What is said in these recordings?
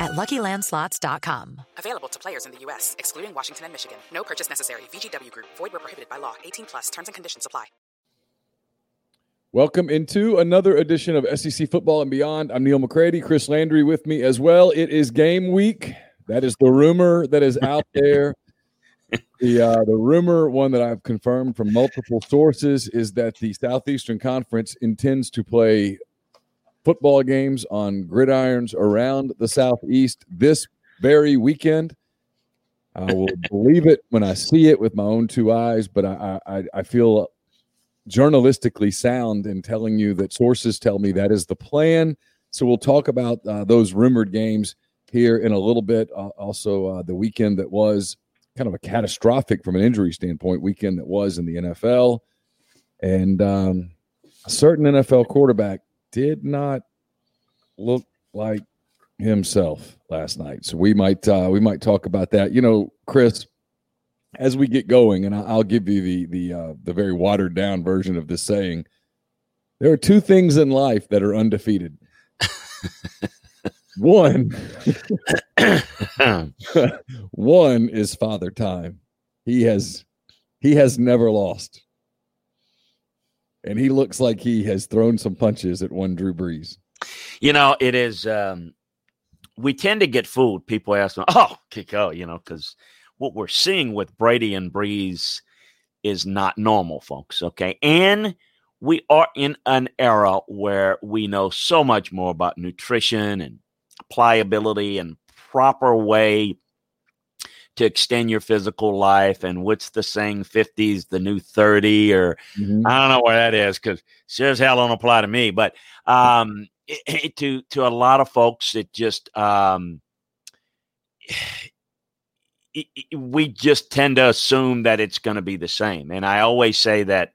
at LuckyLandSlots.com. Available to players in the U.S., excluding Washington and Michigan. No purchase necessary. VGW Group. Void where prohibited by law. 18 plus. Terms and conditions apply. Welcome into another edition of SEC Football and Beyond. I'm Neil McCready, Chris Landry with me as well. It is game week. That is the rumor that is out there. the uh, the rumor, one that I've confirmed from multiple sources, is that the Southeastern Conference intends to play football games on gridirons around the Southeast this very weekend. I will believe it when I see it with my own two eyes, but I, I, I feel journalistically sound in telling you that sources tell me that is the plan. So we'll talk about uh, those rumored games here in a little bit. Uh, also, uh, the weekend that was kind of a catastrophic from an injury standpoint weekend that was in the NFL, and um, a certain NFL quarterback did not look like himself last night. So we might uh, we might talk about that. You know, Chris, as we get going, and I'll give you the the uh, the very watered down version of this saying. There are two things in life that are undefeated. one, one is Father Time. He has he has never lost, and he looks like he has thrown some punches at one Drew Brees. You know, it is. Um, we tend to get fooled. People ask me, "Oh, Kiko," you know, because what we're seeing with Brady and Brees is not normal, folks. Okay, and we are in an era where we know so much more about nutrition and pliability and proper way to extend your physical life and what's the saying 50s the new 30 or mm-hmm. i don't know where that is because sure as hell don't apply to me but um it, it, to to a lot of folks it just um it, we just tend to assume that it's going to be the same and i always say that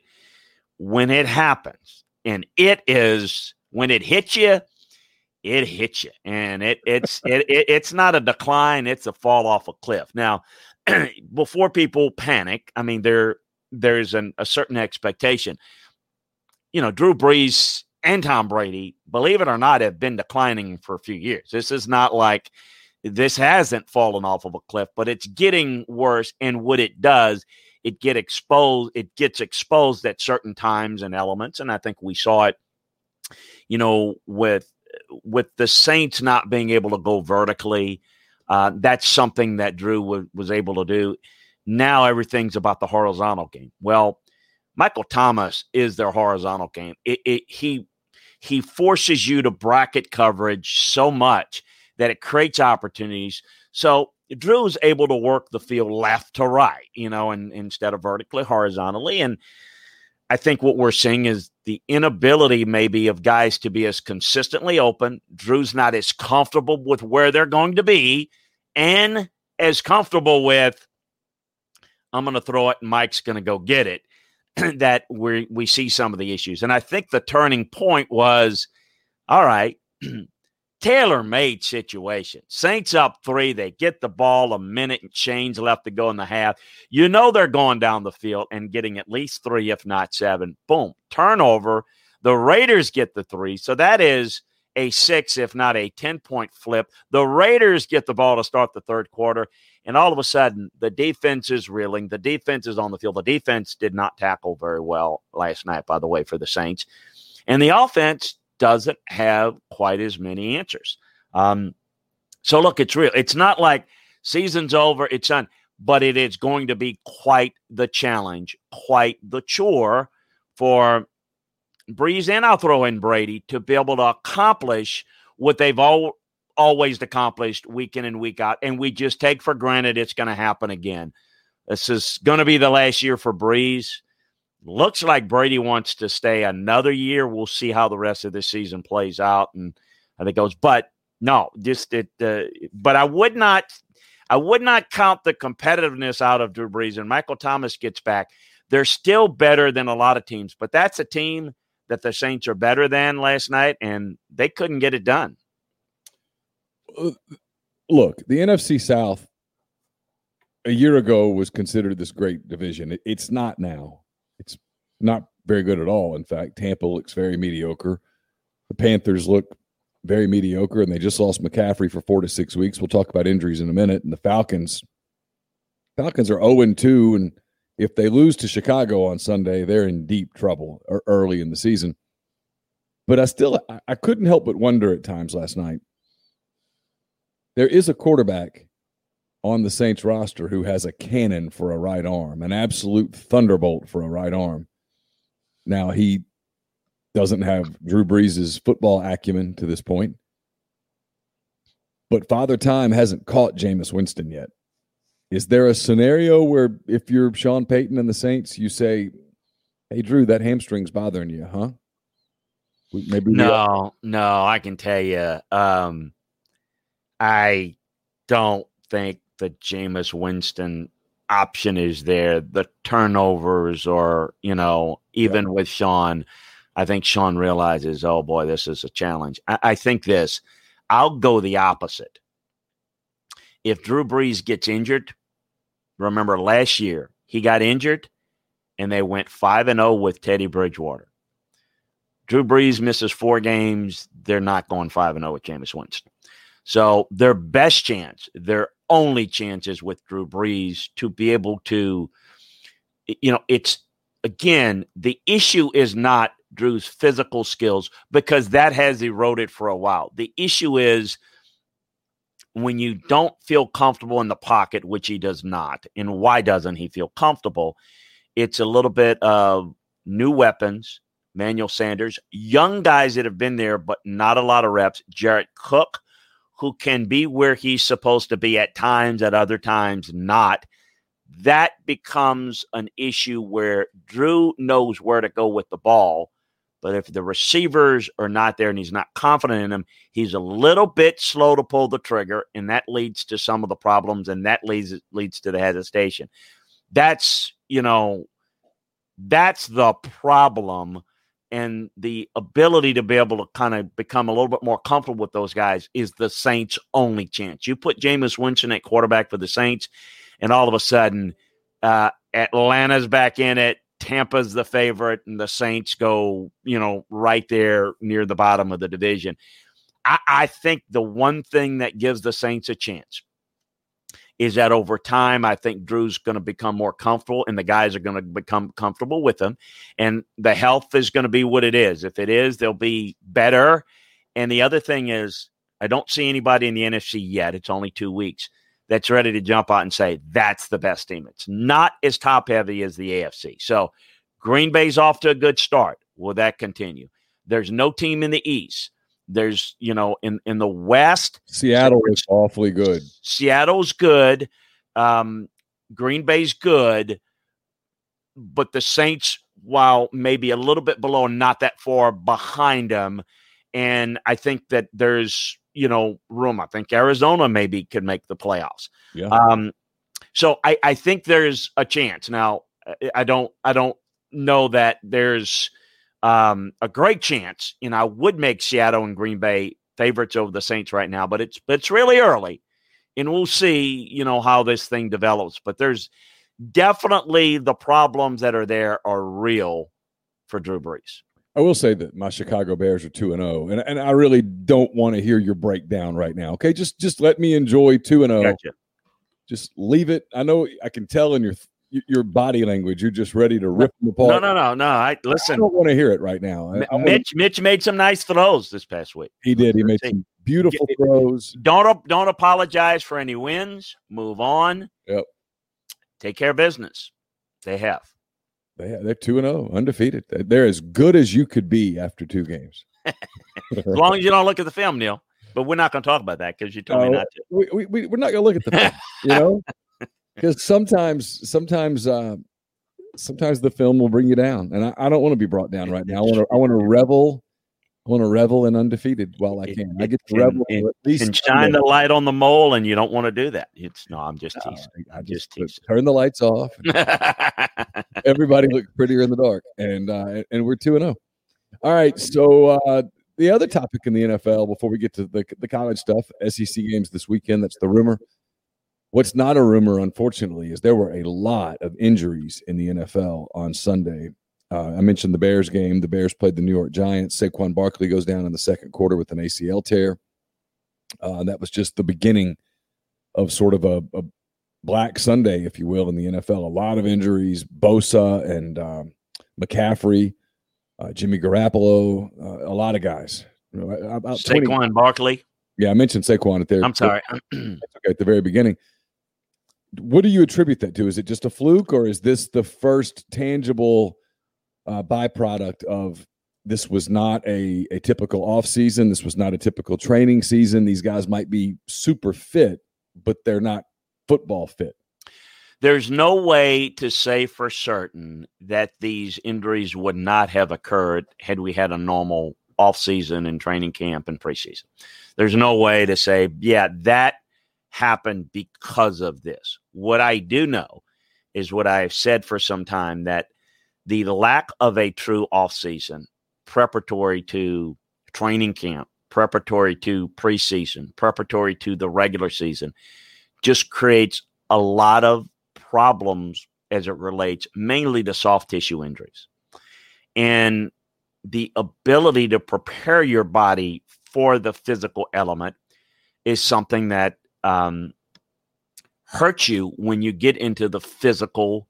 when it happens and it is when it hits you it hits you and it it's it, it, it's not a decline it's a fall off a cliff. Now before people panic i mean there there's an, a certain expectation. You know drew brees and tom brady believe it or not have been declining for a few years. This is not like this hasn't fallen off of a cliff but it's getting worse and what it does it get exposed it gets exposed at certain times and elements and i think we saw it you know with with the Saints not being able to go vertically, uh, that's something that Drew w- was able to do. Now everything's about the horizontal game. Well, Michael Thomas is their horizontal game. It, it, he he forces you to bracket coverage so much that it creates opportunities. So Drew's able to work the field left to right, you know, and instead of vertically, horizontally. And I think what we're seeing is the inability, maybe, of guys to be as consistently open. Drew's not as comfortable with where they're going to be and as comfortable with, I'm going to throw it and Mike's going to go get it, that we we see some of the issues. And I think the turning point was all right, tailor made situation. Saints up three. They get the ball a minute and change left to go in the half. You know they're going down the field and getting at least three, if not seven. Boom. Turnover. The Raiders get the three. So that is a six, if not a 10 point flip. The Raiders get the ball to start the third quarter. And all of a sudden, the defense is reeling. The defense is on the field. The defense did not tackle very well last night, by the way, for the Saints. And the offense doesn't have quite as many answers. Um, so look, it's real. It's not like season's over, it's done. but it is going to be quite the challenge, quite the chore for Brees and I'll throw in Brady to be able to accomplish what they've all always accomplished week in and week out. And we just take for granted it's going to happen again. This is going to be the last year for Brees. Looks like Brady wants to stay another year. We'll see how the rest of the season plays out and I think goes. But no, just it. Uh, but I would not. I would not count the competitiveness out of Drew Brees and Michael Thomas gets back. They're still better than a lot of teams, but that's a team that the Saints are better than last night, and they couldn't get it done. Uh, look, the NFC South a year ago was considered this great division. It's not now. Not very good at all. In fact, Tampa looks very mediocre. The Panthers look very mediocre, and they just lost McCaffrey for four to six weeks. We'll talk about injuries in a minute. And the Falcons, Falcons are 0 2, and if they lose to Chicago on Sunday, they're in deep trouble early in the season. But I still, I couldn't help but wonder at times last night. There is a quarterback on the Saints roster who has a cannon for a right arm, an absolute thunderbolt for a right arm. Now he doesn't have Drew Brees' football acumen to this point. But Father Time hasn't caught Jameis Winston yet. Is there a scenario where if you're Sean Payton and the Saints, you say, Hey Drew, that hamstring's bothering you, huh? Maybe no, no, I can tell you. Um, I don't think the Jameis Winston option is there. The turnovers, or you know, even yeah. with Sean, I think Sean realizes, oh boy, this is a challenge. I, I think this. I'll go the opposite. If Drew Brees gets injured, remember last year he got injured, and they went five and zero oh with Teddy Bridgewater. Drew Brees misses four games. They're not going five and zero oh with Jameis Winston. So their best chance, their only chance is with Drew Brees to be able to, you know, it's again, the issue is not Drew's physical skills because that has eroded for a while. The issue is when you don't feel comfortable in the pocket, which he does not. And why doesn't he feel comfortable? It's a little bit of new weapons, Manuel Sanders, young guys that have been there, but not a lot of reps. Jared Cook, who can be where he's supposed to be at times, at other times not that becomes an issue where Drew knows where to go with the ball. But if the receivers are not there and he's not confident in them, he's a little bit slow to pull the trigger, and that leads to some of the problems, and that leads leads to the hesitation. That's you know, that's the problem, and the ability to be able to kind of become a little bit more comfortable with those guys is the Saints' only chance. You put Jameis Winston at quarterback for the Saints, and all of a sudden, uh, Atlanta's back in it. Tampa's the favorite, and the Saints go, you know, right there near the bottom of the division. I, I think the one thing that gives the Saints a chance is that over time, I think Drew's going to become more comfortable and the guys are going to become comfortable with him. And the health is going to be what it is. If it is, they'll be better. And the other thing is, I don't see anybody in the NFC yet. It's only two weeks that's ready to jump out and say that's the best team. It's not as top heavy as the AFC. So Green Bay's off to a good start. Will that continue? There's no team in the East. There's, you know, in in the West, Seattle is awfully good. Seattle's good. Um, Green Bay's good, but the Saints, while maybe a little bit below, not that far behind them. And I think that there's you know, room. I think Arizona maybe could make the playoffs. Yeah. Um, so I, I think there's a chance. Now, I don't I don't know that there's um, a great chance. You know, I would make Seattle and Green Bay favorites over the Saints right now, but it's it's really early, and we'll see. You know how this thing develops. But there's definitely the problems that are there are real for Drew Brees. I will say that my Chicago Bears are two and zero, oh, and and I really don't want to hear your breakdown right now. Okay, just just let me enjoy two and zero. Oh. Just leave it. I know I can tell in your your body language. You're just ready to rip them apart. No, no, no, no. I listen. I don't want to hear it right now. I, I Mitch, Mitch made some nice throws this past week. He did. He made some beautiful throws. Don't don't apologize for any wins. Move on. Yep. take care of business. They have. They they're two and zero, undefeated. They're as good as you could be after two games. as long as you don't look at the film, Neil. But we're not going to talk about that because you told me not to. We, we, we, are not going to look at the film, you know, because sometimes, sometimes, uh, sometimes the film will bring you down, and I, I don't want to be brought down right now. I want to, I want to revel I want to revel in undefeated while I can. I get to revel and, at least and shine the light on the mole, and you don't want to do that. It's no, I'm just teasing. I, just, just turn the lights off. everybody looks prettier in the dark, and uh, and we're two and zero. Oh. All right, so uh, the other topic in the NFL before we get to the the college stuff, SEC games this weekend. That's the rumor. What's not a rumor, unfortunately, is there were a lot of injuries in the NFL on Sunday. Uh, I mentioned the Bears game. The Bears played the New York Giants. Saquon Barkley goes down in the second quarter with an ACL tear. Uh, that was just the beginning of sort of a, a, Black Sunday, if you will, in the NFL. A lot of injuries. Bosa and um, McCaffrey, uh, Jimmy Garoppolo, uh, a lot of guys. You know, about Saquon 20. Barkley. Yeah, I mentioned Saquon at there. I'm sorry. okay, at the very beginning. What do you attribute that to? Is it just a fluke, or is this the first tangible? uh, byproduct of this was not a, a typical off season. This was not a typical training season. These guys might be super fit, but they're not football fit. There's no way to say for certain that these injuries would not have occurred had we had a normal off season and training camp and preseason. There's no way to say, yeah, that happened because of this. What I do know is what I've said for some time that the lack of a true offseason preparatory to training camp, preparatory to preseason, preparatory to the regular season just creates a lot of problems as it relates mainly to soft tissue injuries. And the ability to prepare your body for the physical element is something that um, hurts you when you get into the physical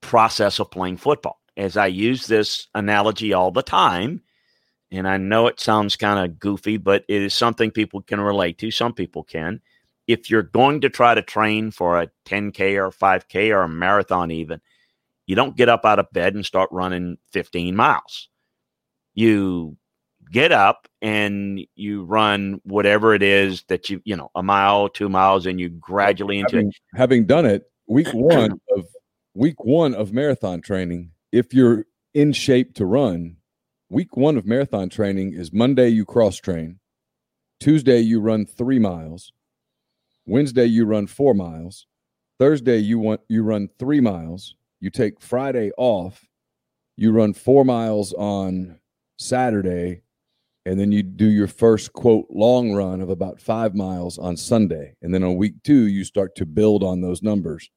process of playing football. As I use this analogy all the time, and I know it sounds kind of goofy, but it is something people can relate to. Some people can. If you're going to try to train for a 10K or 5K or a marathon, even, you don't get up out of bed and start running 15 miles. You get up and you run whatever it is that you, you know, a mile, two miles, and you gradually into having, having done it, week one of week one of marathon training, if you're in shape to run, week one of marathon training is Monday, you cross train. Tuesday, you run three miles. Wednesday, you run four miles. Thursday, you want you run three miles. You take Friday off. You run four miles on Saturday, and then you do your first quote long run of about five miles on Sunday. And then on week two, you start to build on those numbers.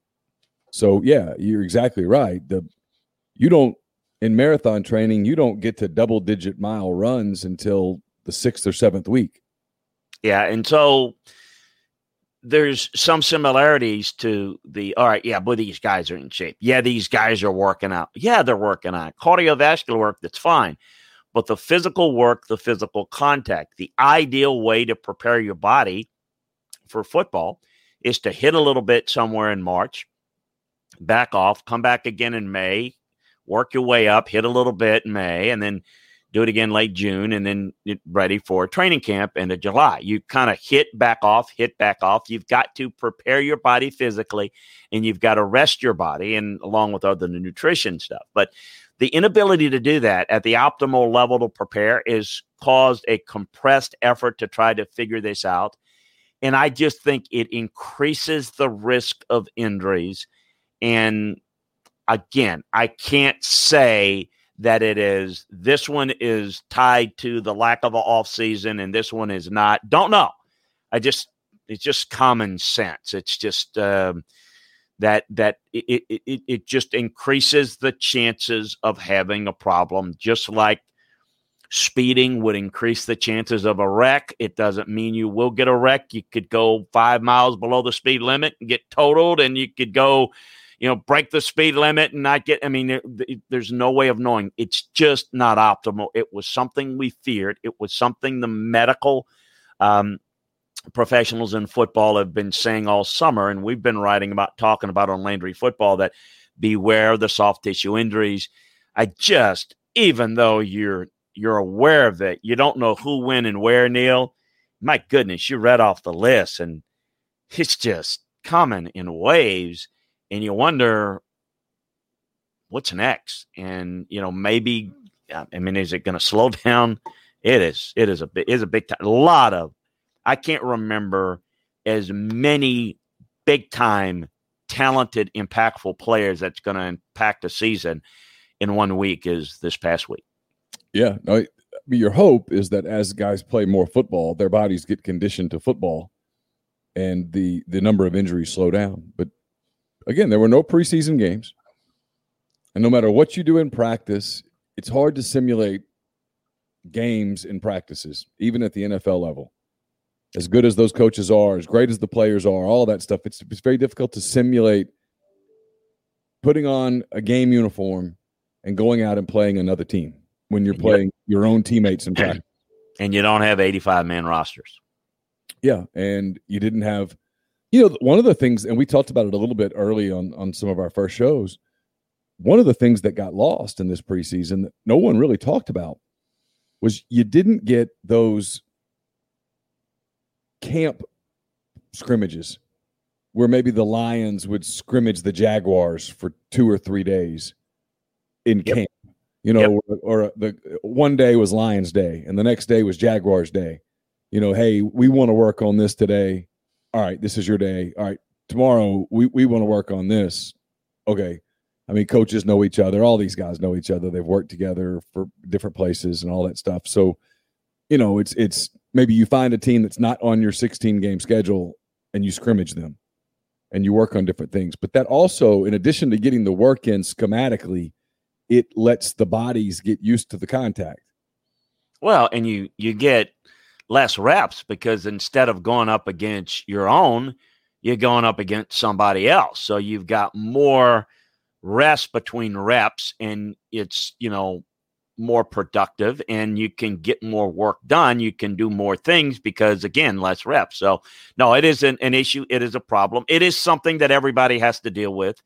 So yeah, you're exactly right. The you don't in marathon training, you don't get to double digit mile runs until the sixth or seventh week. Yeah, and so there's some similarities to the all right, yeah, but these guys are in shape. Yeah, these guys are working out. Yeah, they're working out. Cardiovascular work, that's fine. But the physical work, the physical contact, the ideal way to prepare your body for football is to hit a little bit somewhere in March, back off, come back again in May, work your way up, hit a little bit in May, and then do it again late June, and then ready for training camp into July. You kind of hit back off, hit back off. You've got to prepare your body physically, and you've got to rest your body, and along with other nutrition stuff. But the inability to do that at the optimal level to prepare is caused a compressed effort to try to figure this out. And I just think it increases the risk of injuries and again, I can't say that it is this one is tied to the lack of an off season and this one is not. Don't know. I just it's just common sense. It's just um, that that it, it it just increases the chances of having a problem, just like speeding would increase the chances of a wreck. It doesn't mean you will get a wreck. You could go five miles below the speed limit and get totaled, and you could go you know, break the speed limit and not get. I mean, there, there's no way of knowing. It's just not optimal. It was something we feared. It was something the medical um, professionals in football have been saying all summer, and we've been writing about talking about on Landry football that beware the soft tissue injuries. I just, even though you're you're aware of it, you don't know who, when, and where, Neil. My goodness, you read off the list, and it's just coming in waves, and you wonder what's next. And you know, maybe I mean, is it going to slow down? It is. It is a big. Is a big time. A lot of. I can't remember as many big time, talented, impactful players that's going to impact a season in one week as this past week. Yeah. No, your hope is that as guys play more football, their bodies get conditioned to football, and the the number of injuries slow down. But again, there were no preseason games, and no matter what you do in practice, it's hard to simulate games and practices, even at the NFL level. As good as those coaches are, as great as the players are, all that stuff, it's, it's very difficult to simulate putting on a game uniform and going out and playing another team when you're playing your own teammates in practice. And you don't have 85 man rosters. Yeah. And you didn't have, you know, one of the things, and we talked about it a little bit early on, on some of our first shows one of the things that got lost in this preseason that no one really talked about was you didn't get those camp scrimmages where maybe the Lions would scrimmage the Jaguars for two or three days in yep. camp. You know, yep. or, or the one day was Lions Day and the next day was Jaguars Day. You know, hey, we want to work on this today. All right, this is your day. All right, tomorrow we, we want to work on this. Okay, I mean, coaches know each other. All these guys know each other. They've worked together for different places and all that stuff. So, you know, it's it's maybe you find a team that's not on your 16 game schedule and you scrimmage them and you work on different things. But that also, in addition to getting the work in schematically, it lets the bodies get used to the contact. Well, and you you get less reps because instead of going up against your own, you're going up against somebody else. So you've got more rest between reps and it's, you know, more productive and you can get more work done. You can do more things because, again, less reps. So, no, it isn't an issue. It is a problem. It is something that everybody has to deal with.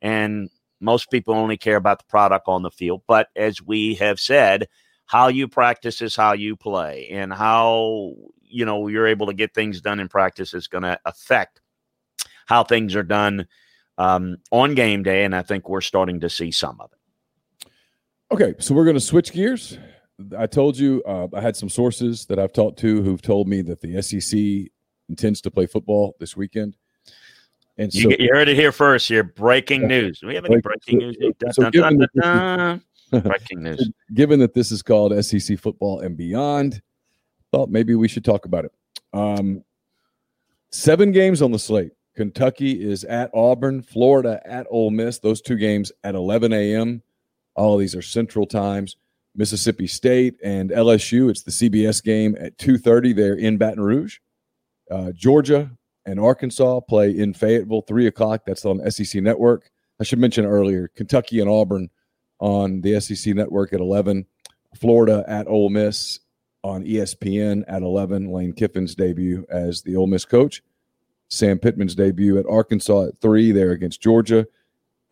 And most people only care about the product on the field. But as we have said, how you practice is how you play, and how you know you're able to get things done in practice is going to affect how things are done um, on game day, and I think we're starting to see some of it. Okay, so we're going to switch gears. I told you uh, I had some sources that I've talked to who've told me that the SEC intends to play football this weekend. And so, you, you heard it here first. Here, breaking news. Do we have any breaking news? So dun, dun, breaking news. Given that this is called SEC football and beyond, thought maybe we should talk about it. Um, seven games on the slate. Kentucky is at Auburn, Florida at Ole Miss. Those two games at 11 a.m. All of these are Central times. Mississippi State and LSU. It's the CBS game at 2:30. There in Baton Rouge. Uh, Georgia and Arkansas play in Fayetteville, three o'clock. That's on SEC Network. I should mention earlier, Kentucky and Auburn on the SEC Network at 11. Florida at Ole Miss on ESPN at 11. Lane Kiffin's debut as the Ole Miss coach. Sam Pittman's debut at Arkansas at three there against Georgia.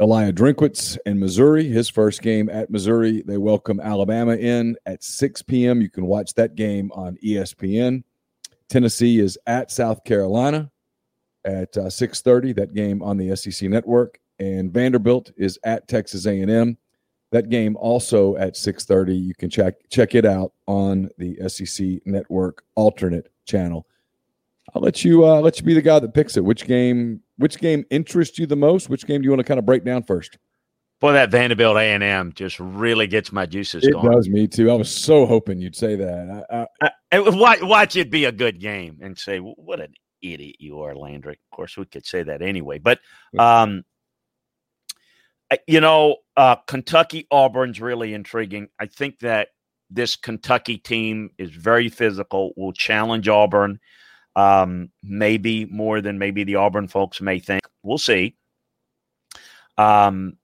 Eliah Drinkwitz in Missouri, his first game at Missouri. They welcome Alabama in at 6 p.m. You can watch that game on ESPN. Tennessee is at South Carolina at uh, 6:30. That game on the SEC Network, and Vanderbilt is at Texas A&M. That game also at 6:30. You can check check it out on the SEC Network alternate channel. I'll let you uh, let you be the guy that picks it. Which game which game interests you the most? Which game do you want to kind of break down first? Boy, that Vanderbilt A and M just really gets my juices it going. It does me too. I was so hoping you'd say that. I, I, I, watch, watch it be a good game and say, "What an idiot you are, Landry." Of course, we could say that anyway, but um, you know, uh, Kentucky Auburn's really intriguing. I think that this Kentucky team is very physical. Will challenge Auburn um, maybe more than maybe the Auburn folks may think. We'll see. Um,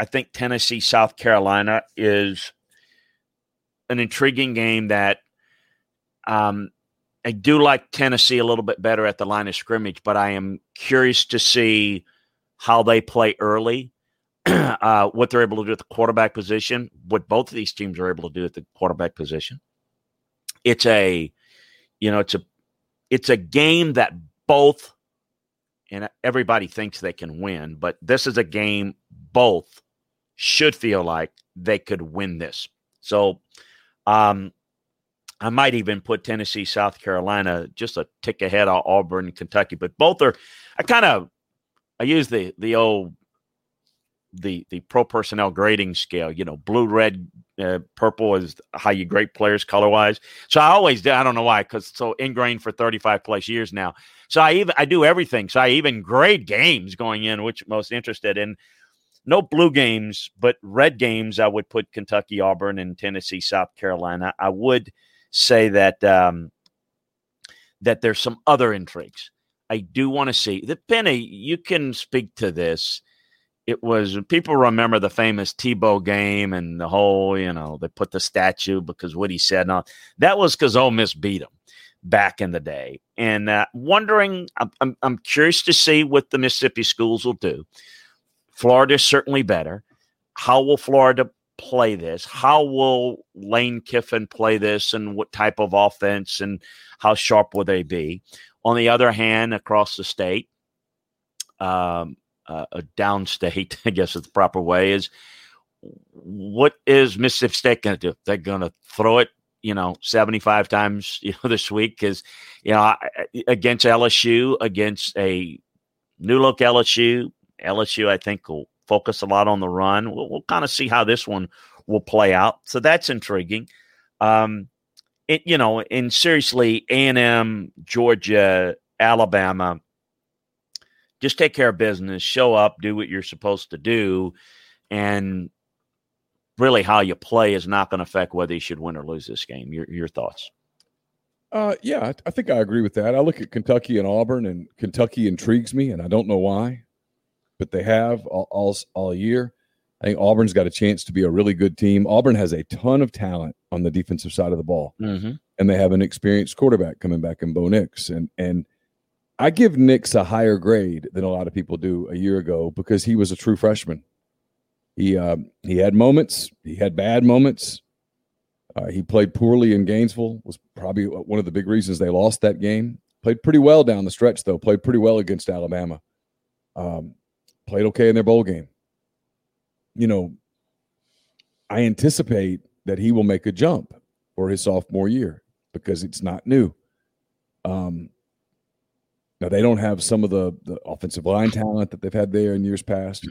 I think Tennessee, South Carolina is an intriguing game that um, I do like Tennessee a little bit better at the line of scrimmage, but I am curious to see how they play early, uh, what they're able to do at the quarterback position, what both of these teams are able to do at the quarterback position. It's a, you know, it's a, it's a game that both, and everybody thinks they can win, but this is a game both should feel like they could win this. So, um, I might even put Tennessee, South Carolina just a tick ahead of Auburn, Kentucky. But both are. I kind of I use the the old the the pro personnel grading scale. You know, blue, red, uh, purple is how you grade players color wise. So I always do. I don't know why, because so ingrained for thirty five plus years now. So I even I do everything. So I even grade games going in, which most interested in. No blue games, but red games. I would put Kentucky, Auburn, and Tennessee, South Carolina. I would say that um, that there's some other intrigues. I do want to see the Penny. You can speak to this. It was people remember the famous Tebow game and the whole, you know, they put the statue because what he said. No, that was because Ole Miss beat him back in the day. And uh, wondering, I'm, I'm, I'm curious to see what the Mississippi schools will do. Florida is certainly better. How will Florida play this? How will Lane Kiffin play this and what type of offense and how sharp will they be? On the other hand, across the state, um, uh, a downstate, I guess is the proper way, is what is Mississippi State going to do? They're going to throw it, you know, 75 times, you know, this week because, you know, against LSU, against a new look LSU, LSU, I think, will focus a lot on the run. We'll, we'll kind of see how this one will play out. So that's intriguing. Um, it, you know, and seriously, A&M, Georgia, Alabama, just take care of business, show up, do what you're supposed to do, and really how you play is not going to affect whether you should win or lose this game. Your your thoughts? Uh, yeah, I think I agree with that. I look at Kentucky and Auburn, and Kentucky intrigues me, and I don't know why but they have all, all, all year. I think Auburn's got a chance to be a really good team. Auburn has a ton of talent on the defensive side of the ball, mm-hmm. and they have an experienced quarterback coming back in Bo Nix. And and I give Nix a higher grade than a lot of people do a year ago because he was a true freshman. He uh, he had moments, he had bad moments. Uh, he played poorly in Gainesville. Was probably one of the big reasons they lost that game. Played pretty well down the stretch though. Played pretty well against Alabama. Um, played okay in their bowl game. You know, I anticipate that he will make a jump for his sophomore year because it's not new. Um, now they don't have some of the, the offensive line talent that they've had there in years past.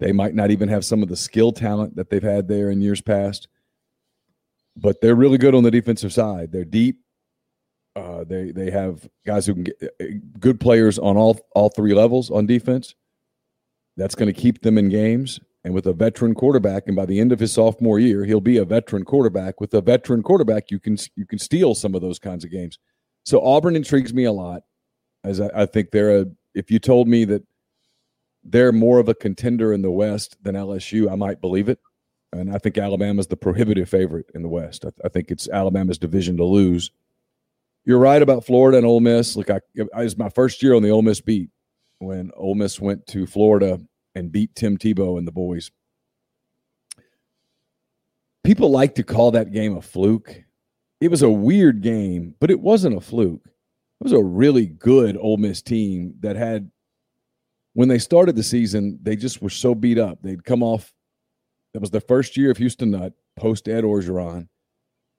They might not even have some of the skill talent that they've had there in years past. But they're really good on the defensive side. They're deep. Uh, they they have guys who can get uh, good players on all all three levels on defense. That's going to keep them in games. And with a veteran quarterback, and by the end of his sophomore year, he'll be a veteran quarterback. With a veteran quarterback, you can you can steal some of those kinds of games. So Auburn intrigues me a lot, as I, I think they're a. If you told me that they're more of a contender in the West than LSU, I might believe it. And I think Alabama's the prohibitive favorite in the West. I, I think it's Alabama's division to lose. You're right about Florida and Ole Miss. Look, I, it was my first year on the Ole Miss beat when Ole Miss went to Florida and beat Tim Tebow and the boys. People like to call that game a fluke. It was a weird game, but it wasn't a fluke. Was a really good Ole Miss team that had, when they started the season, they just were so beat up. They'd come off, that was the first year of Houston Nutt post Ed Orgeron.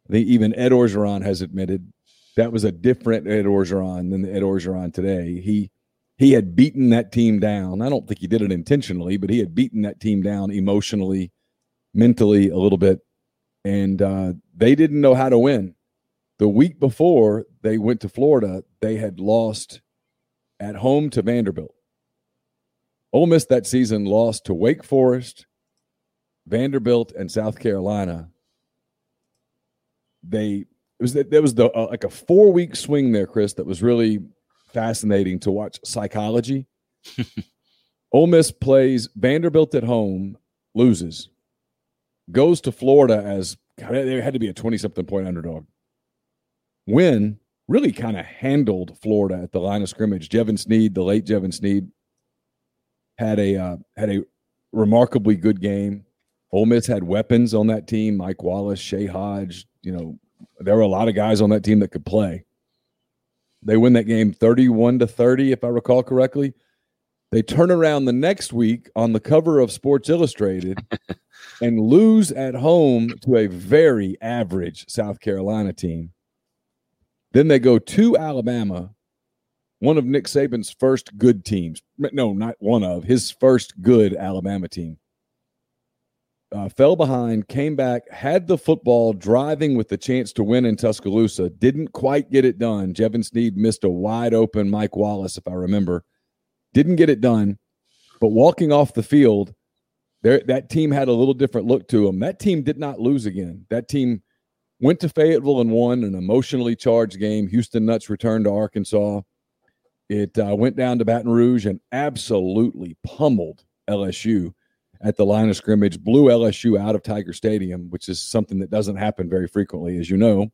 They, even Ed Orgeron has admitted that was a different Ed Orgeron than the Ed Orgeron today. He he had beaten that team down. I don't think he did it intentionally, but he had beaten that team down emotionally, mentally a little bit, and uh, they didn't know how to win. The week before they went to Florida, they had lost at home to Vanderbilt. Ole Miss that season lost to Wake Forest, Vanderbilt, and South Carolina. They it was there was the uh, like a four week swing there, Chris. That was really fascinating to watch psychology. Ole Miss plays Vanderbilt at home, loses, goes to Florida as God, they had to be a 20 something point underdog. Win, really kind of handled Florida at the line of scrimmage. Jevan Snead, the late Jevan Snead, had a uh, had a remarkably good game. Ole Miss had weapons on that team: Mike Wallace, Shay Hodge. You know, there were a lot of guys on that team that could play. They win that game thirty-one to thirty, if I recall correctly. They turn around the next week on the cover of Sports Illustrated and lose at home to a very average South Carolina team. Then they go to Alabama, one of Nick Saban's first good teams. No, not one of his first good Alabama team. Uh, fell behind, came back, had the football, driving with the chance to win in Tuscaloosa. Didn't quite get it done. Jevan Snead missed a wide open Mike Wallace, if I remember. Didn't get it done. But walking off the field, there that team had a little different look to them. That team did not lose again. That team went to Fayetteville and won an emotionally charged game. Houston Nutt's returned to Arkansas. It uh, went down to Baton Rouge and absolutely pummeled LSU at the line of scrimmage, blew LSU out of Tiger Stadium, which is something that doesn't happen very frequently, as you know.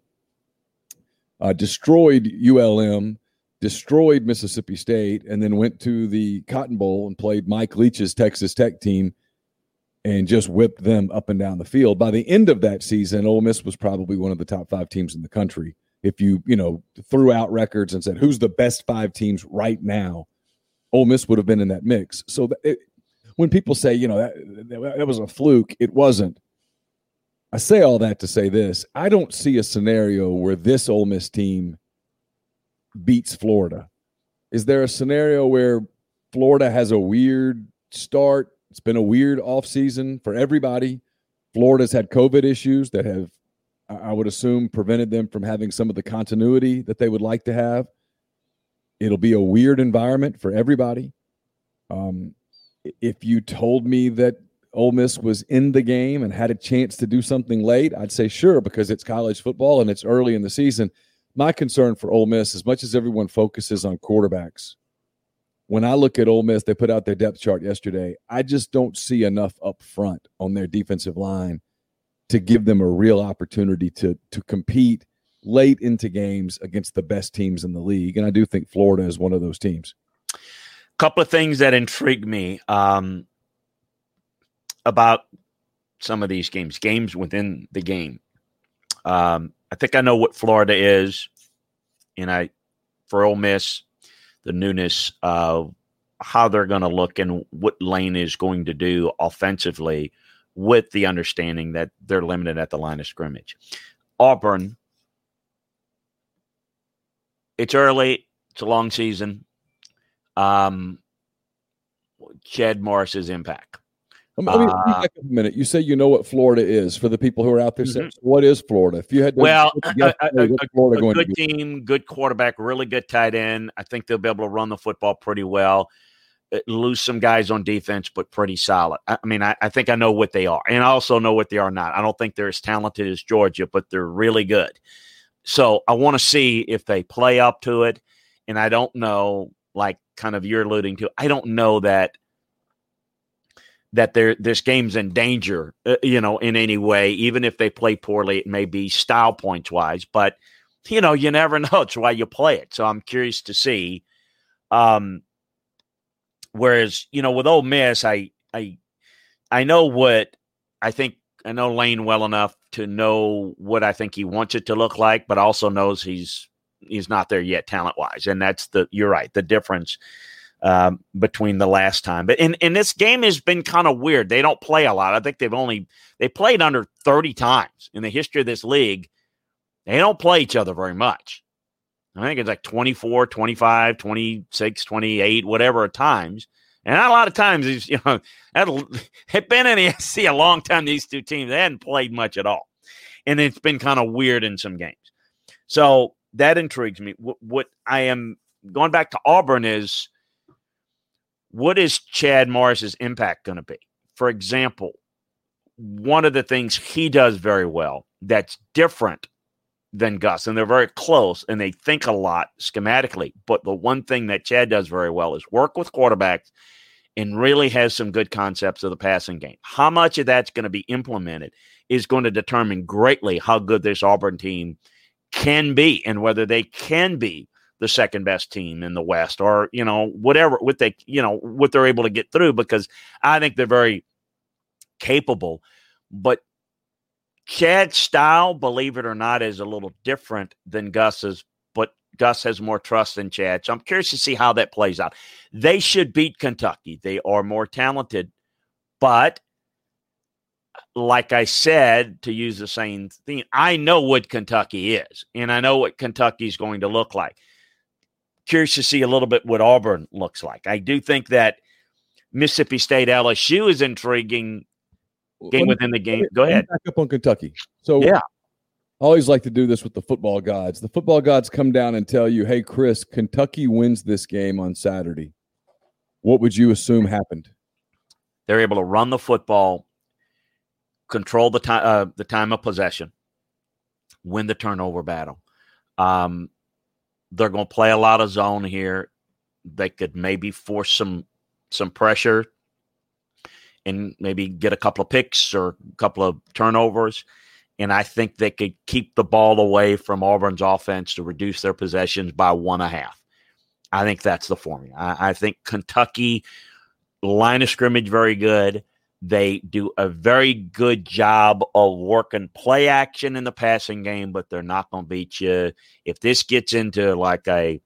Uh, destroyed ULM, destroyed Mississippi State, and then went to the Cotton Bowl and played Mike Leach's Texas Tech team and just whipped them up and down the field. By the end of that season, Ole Miss was probably one of the top five teams in the country. If you, you know, threw out records and said, who's the best five teams right now, Ole Miss would have been in that mix. So it, when people say, you know, that, that was a fluke, it wasn't. I say all that to say this I don't see a scenario where this Ole Miss team beats Florida. Is there a scenario where Florida has a weird start it's been a weird offseason for everybody. Florida's had COVID issues that have, I would assume, prevented them from having some of the continuity that they would like to have. It'll be a weird environment for everybody. Um, if you told me that Ole Miss was in the game and had a chance to do something late, I'd say sure because it's college football and it's early in the season. My concern for Ole Miss, as much as everyone focuses on quarterbacks, when I look at Ole Miss, they put out their depth chart yesterday. I just don't see enough up front on their defensive line to give them a real opportunity to to compete late into games against the best teams in the league. And I do think Florida is one of those teams. A couple of things that intrigue me um, about some of these games, games within the game. Um, I think I know what Florida is, and I for Ole Miss the newness of how they're going to look and what Lane is going to do offensively with the understanding that they're limited at the line of scrimmage. Auburn, it's early, it's a long season. Um, Chad Morris's impact. Let me, let me uh, a minute. You say you know what Florida is for the people who are out there. Mm-hmm. what is Florida? If you had to well, a, a, a, a good team, good quarterback, really good tight end. I think they'll be able to run the football pretty well. Uh, lose some guys on defense, but pretty solid. I, I mean, I, I, think I know what they are, and I also know what they are not. I don't think they're as talented as Georgia, but they're really good. So I want to see if they play up to it. And I don't know, like kind of you're alluding to, I don't know that that there this game's in danger, uh, you know, in any way. Even if they play poorly, it may be style points wise, but you know, you never know. It's why you play it. So I'm curious to see. Um, whereas you know, with Ole Miss, I I I know what I think. I know Lane well enough to know what I think he wants it to look like, but also knows he's he's not there yet talent wise, and that's the you're right the difference um, between the last time. But in, in this game has been kind of weird. They don't play a lot. I think they've only they played under 30 times in the history of this league. They don't play each other very much. I think it's like 24, 25, 26, 28, whatever times. And not a lot of times is you know it's been in the SC a long time. These two teams they hadn't played much at all, and it's been kind of weird in some games. So that intrigues me. What, what I am going back to Auburn is what is Chad Morris's impact going to be? For example, one of the things he does very well that's different than Gus, and they're very close and they think a lot schematically. But the one thing that Chad does very well is work with quarterbacks and really has some good concepts of the passing game. How much of that's going to be implemented is going to determine greatly how good this Auburn team can be and whether they can be the second best team in the West or, you know, whatever what they, you know, what they're able to get through because I think they're very capable. But Chad's style, believe it or not, is a little different than Gus's, but Gus has more trust in Chad. So I'm curious to see how that plays out. They should beat Kentucky. They are more talented, but uh, like I said, to use the same thing, I know what Kentucky is, and I know what Kentucky is going to look like. Curious to see a little bit what Auburn looks like. I do think that Mississippi State LSU is intriguing game within the game. Go ahead. Back up on Kentucky. So yeah, I always like to do this with the football gods. The football gods come down and tell you, "Hey, Chris, Kentucky wins this game on Saturday." What would you assume happened? They're able to run the football control the time uh, the time of possession, win the turnover battle. Um, they're going to play a lot of zone here. They could maybe force some some pressure and maybe get a couple of picks or a couple of turnovers. And I think they could keep the ball away from Auburn's offense to reduce their possessions by one and a half. I think that's the formula. I, I think Kentucky line of scrimmage very good. They do a very good job of working play action in the passing game, but they're not going to beat you. If this gets into like a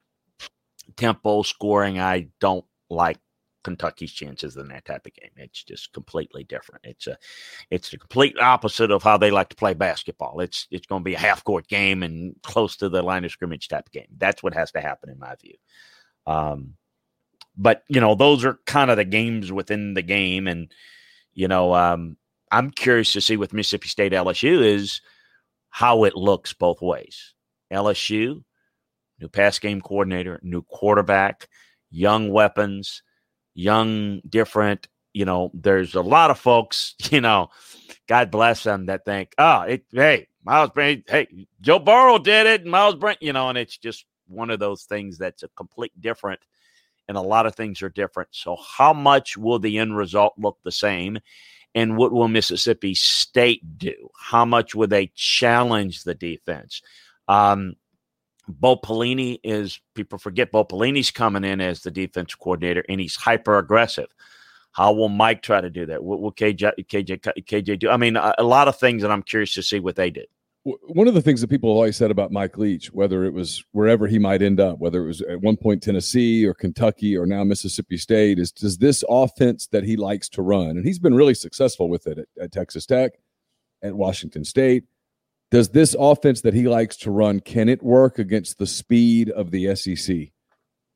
tempo scoring, I don't like Kentucky's chances in that type of game. It's just completely different. It's a it's the complete opposite of how they like to play basketball. It's it's going to be a half court game and close to the line of scrimmage type of game. That's what has to happen in my view. Um, but you know, those are kind of the games within the game, and you know, um, I'm curious to see with Mississippi State LSU is how it looks both ways. LSU, new pass game coordinator, new quarterback, young weapons, young, different. You know, there's a lot of folks, you know, God bless them that think, oh, it, hey, Myles Brennan, hey, Joe Burrow did it, Myles Brennan, you know, and it's just one of those things that's a complete different and a lot of things are different. So, how much will the end result look the same? And what will Mississippi State do? How much will they challenge the defense? Um, Bo Pelini is, people forget Bo Pelini's coming in as the defense coordinator and he's hyper aggressive. How will Mike try to do that? What will KJ, KJ, KJ do? I mean, a, a lot of things that I'm curious to see what they did one of the things that people have always said about Mike Leach, whether it was wherever he might end up, whether it was at one point Tennessee or Kentucky or now Mississippi State, is does this offense that he likes to run, and he's been really successful with it at, at Texas Tech, at Washington State. Does this offense that he likes to run, can it work against the speed of the SEC?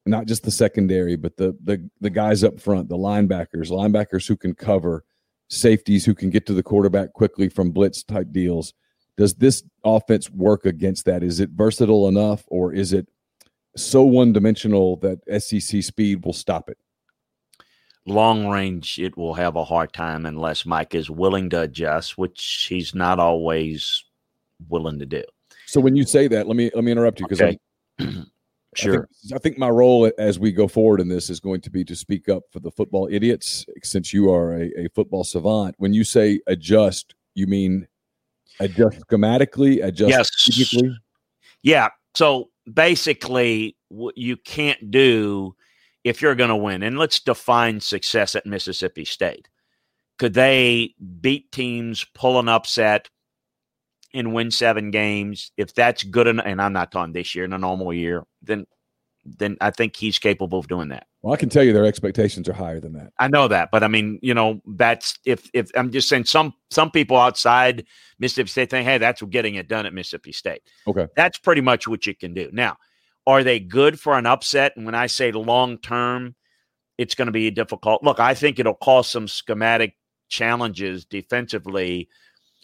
Not just the secondary, but the the the guys up front, the linebackers, linebackers who can cover, safeties who can get to the quarterback quickly from blitz type deals does this offense work against that? Is it versatile enough, or is it so one dimensional that SEC speed will stop it? Long range, it will have a hard time unless Mike is willing to adjust, which he's not always willing to do. So when you say that, let me let me interrupt you because okay. sure. I think, I think, my role as we go forward in this is going to be to speak up for the football idiots. Since you are a, a football savant, when you say adjust, you mean adjust schematically, adjust yes. strategically? Yeah. So basically, what you can't do if you're going to win, and let's define success at Mississippi State. Could they beat teams, pull an upset, and win seven games? If that's good enough, and I'm not talking this year in a normal year, then then I think he's capable of doing that. Well, I can tell you their expectations are higher than that. I know that, but I mean, you know, that's if if I'm just saying some some people outside Mississippi State think, hey, that's getting it done at Mississippi State. Okay, that's pretty much what you can do. Now, are they good for an upset? And when I say long term, it's going to be difficult. Look, I think it'll cause some schematic challenges defensively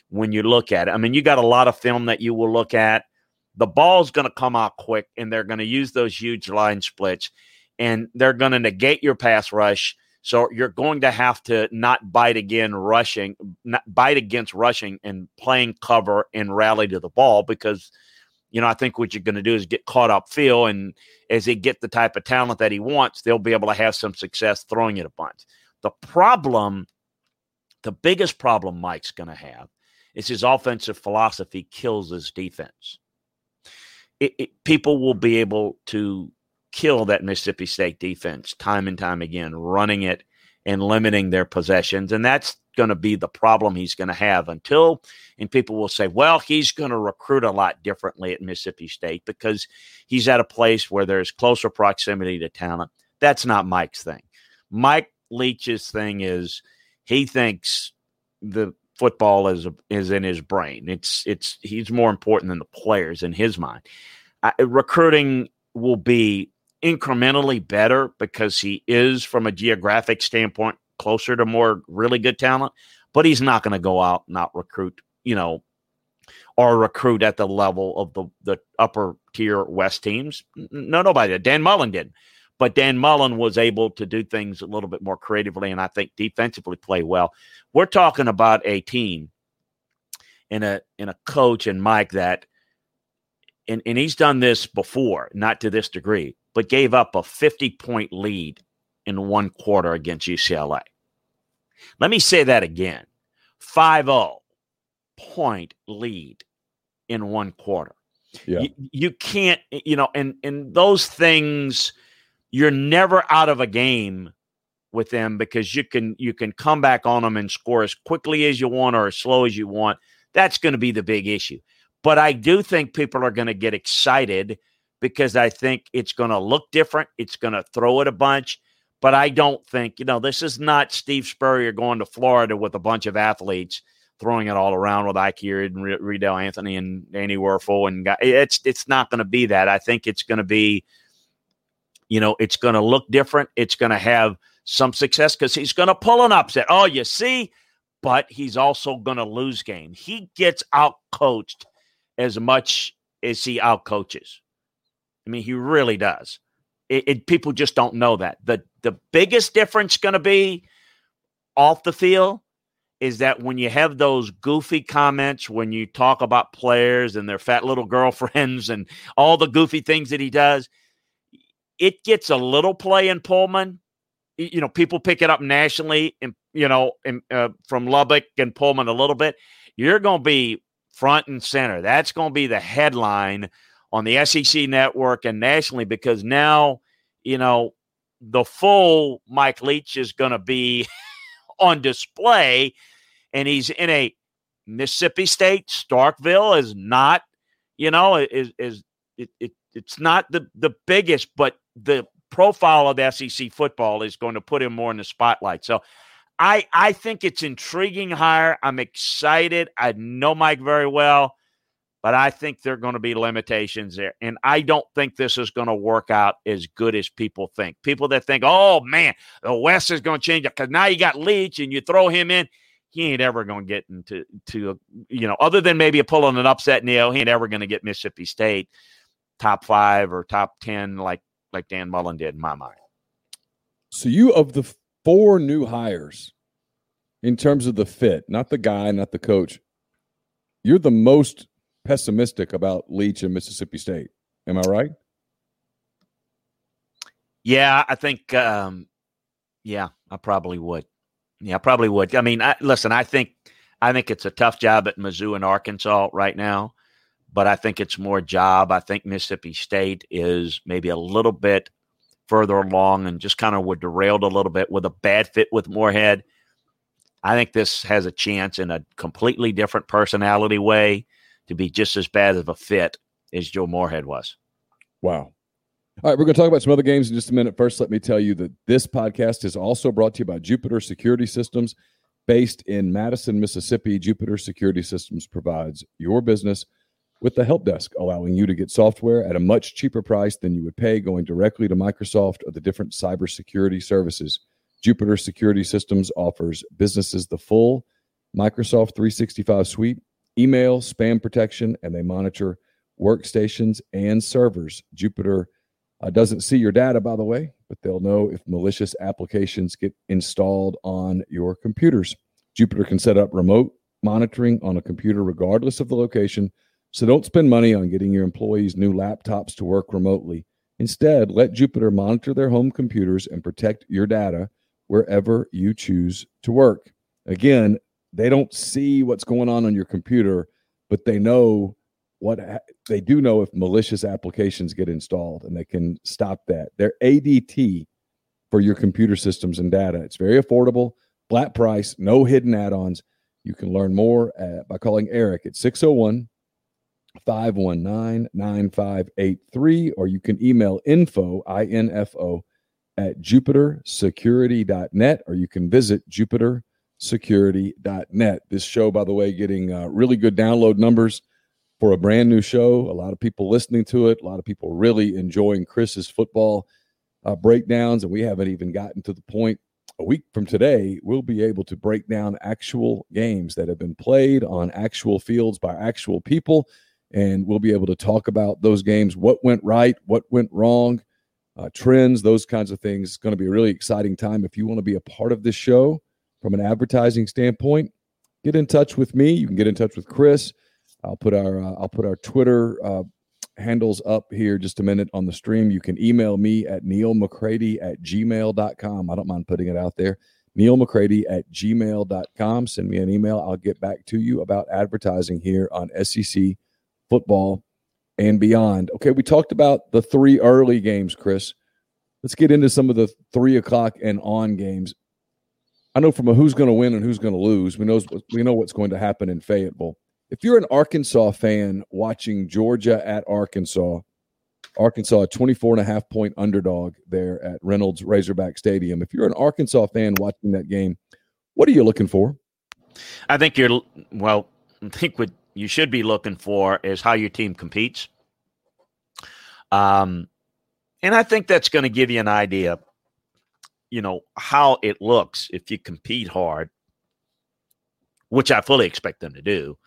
when you look at it. I mean, you got a lot of film that you will look at. The ball's going to come out quick, and they're going to use those huge line splits and they're going to negate your pass rush. So you're going to have to not bite again rushing, not bite against rushing and playing cover and rally to the ball because, you know, I think what you're going to do is get caught up feel. And as he get the type of talent that he wants, they'll be able to have some success throwing it a bunch. The problem, the biggest problem Mike's going to have is his offensive philosophy kills his defense. It, it, people will be able to kill that Mississippi State defense time and time again, running it and limiting their possessions. And that's going to be the problem he's going to have until, and people will say, well, he's going to recruit a lot differently at Mississippi State because he's at a place where there's closer proximity to talent. That's not Mike's thing. Mike Leach's thing is he thinks the football is is in his brain. It's it's he's more important than the players in his mind. Uh, recruiting will be incrementally better because he is from a geographic standpoint closer to more really good talent, but he's not going to go out not recruit, you know, or recruit at the level of the the upper tier West teams. No, nobody did. Dan Mullen did. But Dan Mullen was able to do things a little bit more creatively and I think defensively play well. We're talking about a team and a in a coach and Mike that and, and he's done this before, not to this degree, but gave up a 50 point lead in one quarter against UCLA. Let me say that again 5 0 point lead in one quarter. Yeah. You, you can't, you know, and, and those things, you're never out of a game with them because you can you can come back on them and score as quickly as you want or as slow as you want. That's going to be the big issue. But I do think people are going to get excited because I think it's going to look different. It's going to throw it a bunch. But I don't think, you know, this is not Steve Spurrier going to Florida with a bunch of athletes throwing it all around with Ike and Reidel Anthony and Danny Wuerffel. And it's, it's not going to be that. I think it's going to be, you know, it's going to look different. It's going to have some success because he's going to pull an upset. Oh, you see? But he's also going to lose game. He gets out coached as much as he out coaches. I mean, he really does. It, it, people just don't know that. the The biggest difference going to be off the field is that when you have those goofy comments, when you talk about players and their fat little girlfriends and all the goofy things that he does, it gets a little play in Pullman. You know, people pick it up nationally, and you know, in, uh, from Lubbock and Pullman a little bit. You're going to be front and center. That's going to be the headline on the SEC network and nationally because now, you know, the full Mike Leach is going to be on display and he's in a Mississippi State. Starkville is not, you know, is is it, it it's not the the biggest, but the profile of SEC football is going to put him more in the spotlight. So I I think it's intriguing hire. I'm excited. I know Mike very well but I think there are going to be limitations there. And I don't think this is going to work out as good as people think. People that think, oh man, the West is going to change because now you got Leach and you throw him in. He ain't ever going to get into to you know other than maybe a pulling an upset Neil, He ain't ever going to get Mississippi State top five or top ten like like Dan Mullen did in my mind. So you of the four new hires in terms of the fit, not the guy, not the coach, you're the most pessimistic about Leach and Mississippi State. Am I right? Yeah, I think. Um, yeah, I probably would. Yeah, I probably would. I mean, I, listen, I think I think it's a tough job at Mizzou and Arkansas right now, but I think it's more job. I think Mississippi State is maybe a little bit further along and just kind of were derailed a little bit with a bad fit with Moorhead. I think this has a chance in a completely different personality way to be just as bad of a fit as Joe Moorhead was. Wow. All right, we're going to talk about some other games in just a minute. First, let me tell you that this podcast is also brought to you by Jupiter Security Systems. Based in Madison, Mississippi, Jupiter Security Systems provides your business with the help desk, allowing you to get software at a much cheaper price than you would pay going directly to Microsoft or the different cybersecurity services. Jupiter Security Systems offers businesses the full Microsoft 365 suite email, spam protection, and they monitor workstations and servers. Jupiter uh, doesn't see your data, by the way, but they'll know if malicious applications get installed on your computers. Jupiter can set up remote monitoring on a computer regardless of the location. So don't spend money on getting your employees new laptops to work remotely. Instead, let Jupiter monitor their home computers and protect your data wherever you choose to work. Again, they don't see what's going on on your computer, but they know what they do know if malicious applications get installed and they can stop that. They're ADT for your computer systems and data. It's very affordable, flat price, no hidden add ons. You can learn more at, by calling Eric at 601 519 9583, or you can email info, I-N-F-O, at jupitersecurity.net, or you can visit jupitersecurity.net. This show, by the way, getting uh, really good download numbers for a brand new show. A lot of people listening to it, a lot of people really enjoying Chris's football uh, breakdowns, and we haven't even gotten to the point a week from today, we'll be able to break down actual games that have been played on actual fields by actual people. And we'll be able to talk about those games, what went right, what went wrong, uh, trends, those kinds of things. It's going to be a really exciting time. If you want to be a part of this show from an advertising standpoint, get in touch with me. You can get in touch with Chris. I'll put our uh, I'll put our Twitter uh, handles up here just a minute on the stream. You can email me at Neil neilmccready at gmail.com. I don't mind putting it out there. Neil McCready at gmail.com. Send me an email. I'll get back to you about advertising here on SEC football and beyond. Okay, we talked about the three early games, Chris. Let's get into some of the three o'clock and on games. I know from a who's going to win and who's going to lose. We know we know what's going to happen in Fayetteville if you're an Arkansas fan watching Georgia at Arkansas, Arkansas a 24 and a half point underdog there at Reynolds Razorback Stadium. If you're an Arkansas fan watching that game, what are you looking for? I think you're well, I think what you should be looking for is how your team competes. Um and I think that's going to give you an idea you know how it looks if you compete hard, which I fully expect them to do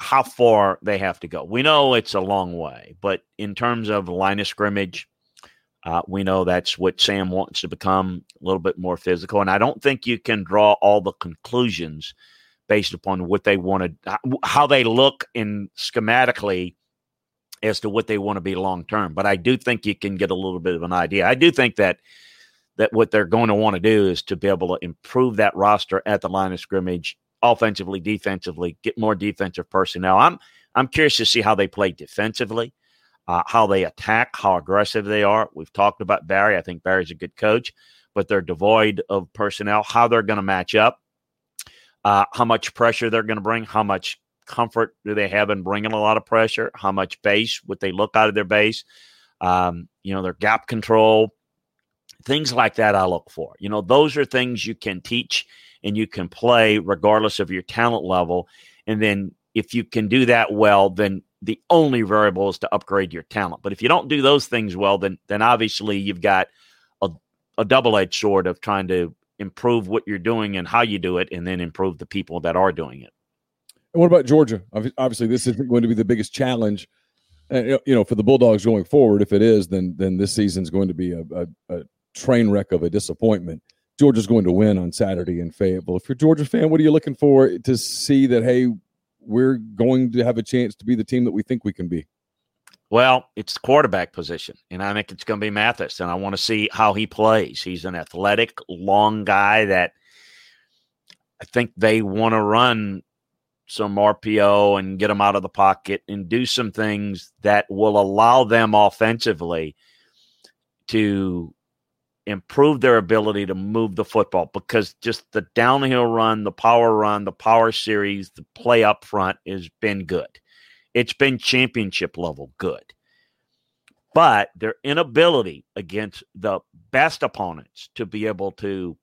how far they have to go. We know it's a long way, but in terms of line of scrimmage, uh, we know that's what Sam wants to become a little bit more physical. And I don't think you can draw all the conclusions based upon what they want to, how they look in schematically as to what they want to be long term. But I do think you can get a little bit of an idea. I do think that that what they're going to want to do is to be able to improve that roster at the line of scrimmage offensively, defensively, get more defensive personnel. I'm I'm curious to see how they play defensively, uh, how they attack, how aggressive they are. We've talked about Barry. I think Barry's a good coach, but they're devoid of personnel. How they're going to match up, uh, how much pressure they're going to bring, how much comfort do they have in bringing a lot of pressure, how much base would they look out of their base, um, you know, their gap control, things like that. I look for. You know, those are things you can teach and you can play regardless of your talent level. And then if you can do that well, then the only variable is to upgrade your talent. But if you don't do those things well, then then obviously you've got a, a double edged sword of trying to improve what you're doing and how you do it, and then improve the people that are doing it. And what about Georgia? Obviously, this isn't going to be the biggest challenge, uh, you know, for the Bulldogs going forward. If it is, then then this season's going to be a, a, a train wreck of a disappointment. Georgia's going to win on Saturday in Fayetteville. If you're a Georgia fan, what are you looking for to see that, hey, we're going to have a chance to be the team that we think we can be? Well, it's the quarterback position, and I think it's going to be Mathis, and I want to see how he plays. He's an athletic, long guy that I think they want to run some RPO and get him out of the pocket and do some things that will allow them offensively to improve their ability to move the football because just the downhill run, the power run, the power series, the play up front has been good. It's been championship level good. But their inability against the best opponents to be able to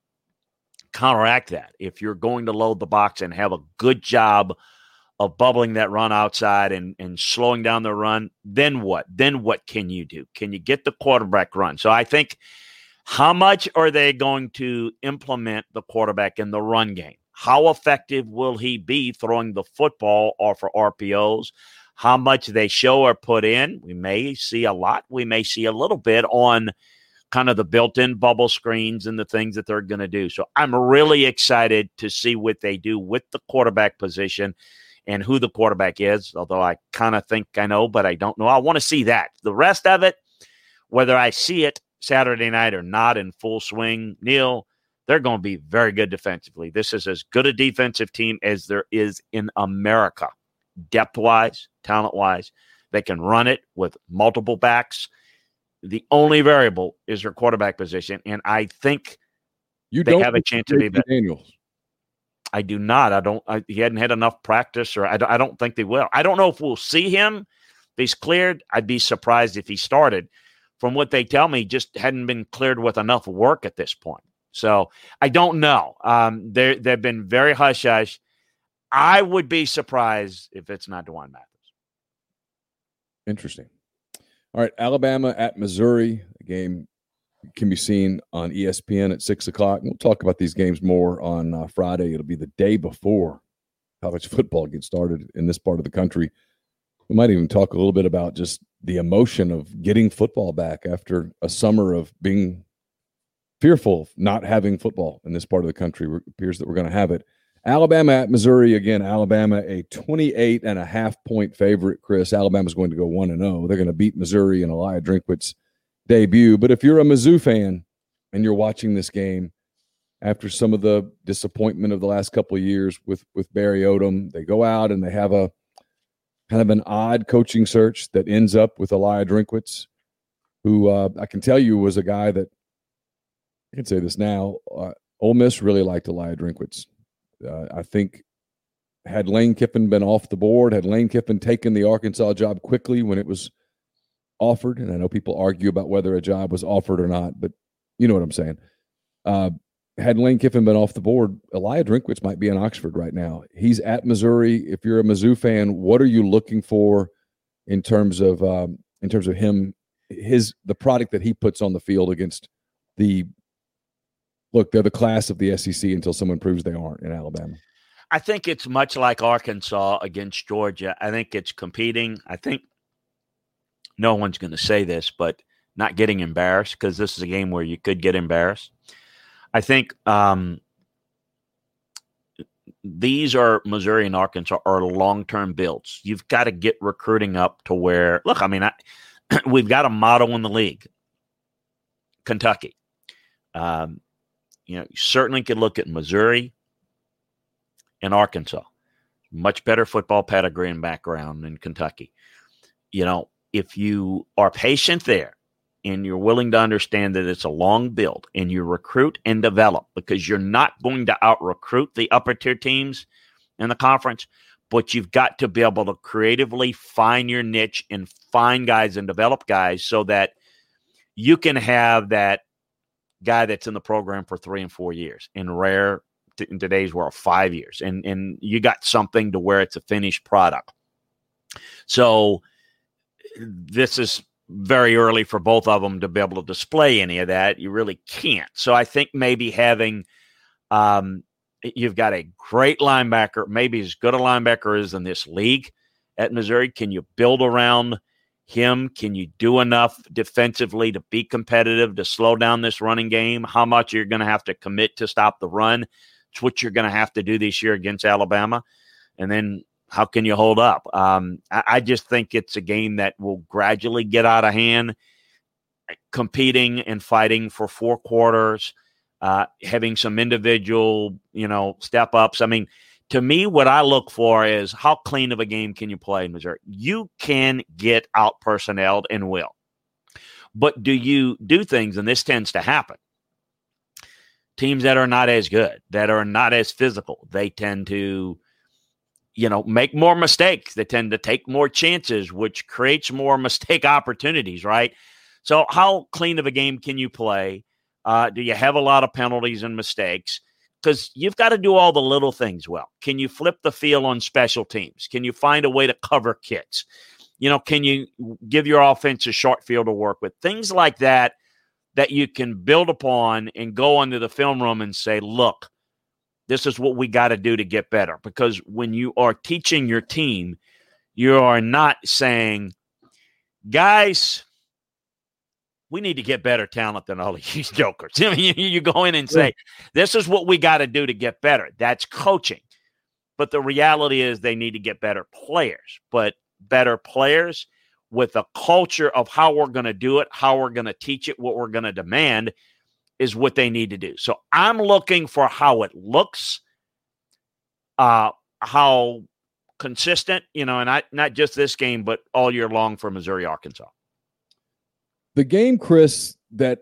counteract that, if you're going to load the box and have a good job of bubbling that run outside and, and slowing down the run, then what? Then what can you do? Can you get the quarterback run? So I think how much are they going to implement the quarterback in the run game? How effective will he be throwing the football or for RPOs? How much they show or put in? We may see a lot. We may see a little bit on kind of the built in bubble screens and the things that they're going to do. So I'm really excited to see what they do with the quarterback position and who the quarterback is, although I kind of think I know, but I don't know. I want to see that. The rest of it, whether I see it Saturday night or not in full swing, Neil, they're going to be very good defensively. This is as good a defensive team as there is in America depth wise, talent wise. They can run it with multiple backs. The only variable is their quarterback position, and I think You they don't have a chance to be better. Daniels. I do not. I don't. I, he hadn't had enough practice, or I don't, I don't think they will. I don't know if we'll see him. If he's cleared, I'd be surprised if he started. From what they tell me, just hadn't been cleared with enough work at this point. So I don't know. Um, they they've been very hush hush. I would be surprised if it's not D'Wan Mathis. Interesting. All right, Alabama at Missouri. Game can be seen on ESPN at six o'clock. We'll talk about these games more on uh, Friday. It'll be the day before college football gets started in this part of the country. We might even talk a little bit about just the emotion of getting football back after a summer of being fearful of not having football in this part of the country. It appears that we're going to have it. Alabama at Missouri again. Alabama a 28 and a half point favorite. Chris, Alabama's going to go 1 and 0. They're going to beat Missouri in Elijah Drinkwitz's debut. But if you're a Mizzou fan and you're watching this game after some of the disappointment of the last couple of years with with Barry Odom, they go out and they have a kind of an odd coaching search that ends up with Elijah Drinkwitz, who uh, I can tell you was a guy that I can say this now. Uh, Ole Miss really liked Elijah Drinkwitz. Uh, I think had Lane Kiffin been off the board, had Lane Kiffin taken the Arkansas job quickly when it was offered, and I know people argue about whether a job was offered or not, but you know what I'm saying. Uh, had Lane Kiffin been off the board, Elijah Drinkwitz might be in Oxford right now. He's at Missouri. If you're a Mizzou fan, what are you looking for in terms of um, in terms of him, his the product that he puts on the field against the look? They're the class of the SEC until someone proves they aren't in Alabama. I think it's much like Arkansas against Georgia. I think it's competing. I think no one's going to say this, but not getting embarrassed because this is a game where you could get embarrassed. I think um, these are Missouri and Arkansas are long term builds. You've got to get recruiting up to where, look, I mean, I, we've got a model in the league Kentucky. Um, you know, you certainly could look at Missouri and Arkansas. Much better football pedigree and background than Kentucky. You know, if you are patient there and you're willing to understand that it's a long build and you recruit and develop because you're not going to out recruit the upper tier teams in the conference, but you've got to be able to creatively find your niche and find guys and develop guys so that you can have that guy that's in the program for three and four years in rare t- in today's world five years and and you got something to where it's a finished product. So this is very early for both of them to be able to display any of that. You really can't. So i think maybe having um you've got a great linebacker maybe as good a linebacker as in this league at missouri. Can you build around him? Can you do enough defensively to be competitive, to slow down this running game? How much you're going to have to commit to stop the run? It's what you're going to have to do this year against Alabama. And then how can you hold up? Um, I, I just think it's a game that will gradually get out of hand, competing and fighting for four quarters, uh, having some individual, you know, step ups. I mean, to me, what I look for is how clean of a game can you play in Missouri? You can get out personneled and will. But do you do things, and this tends to happen? Teams that are not as good, that are not as physical, they tend to, you know, make more mistakes. They tend to take more chances, which creates more mistake opportunities, right? So, how clean of a game can you play? Uh, do you have a lot of penalties and mistakes? Because you've got to do all the little things well. Can you flip the field on special teams? Can you find a way to cover kicks? You know, can you give your offense a short field to work with? Things like that that you can build upon and go into the film room and say, look, this is what we got to do to get better. Because when you are teaching your team, you are not saying, guys, we need to get better talent than all of these jokers. I mean, you, you go in and say, this is what we got to do to get better. That's coaching. But the reality is they need to get better players, but better players with a culture of how we're going to do it, how we're going to teach it, what we're going to demand is what they need to do. So I'm looking for how it looks, uh, how consistent, you know, and I, not just this game, but all year long for Missouri, Arkansas. The game, Chris, that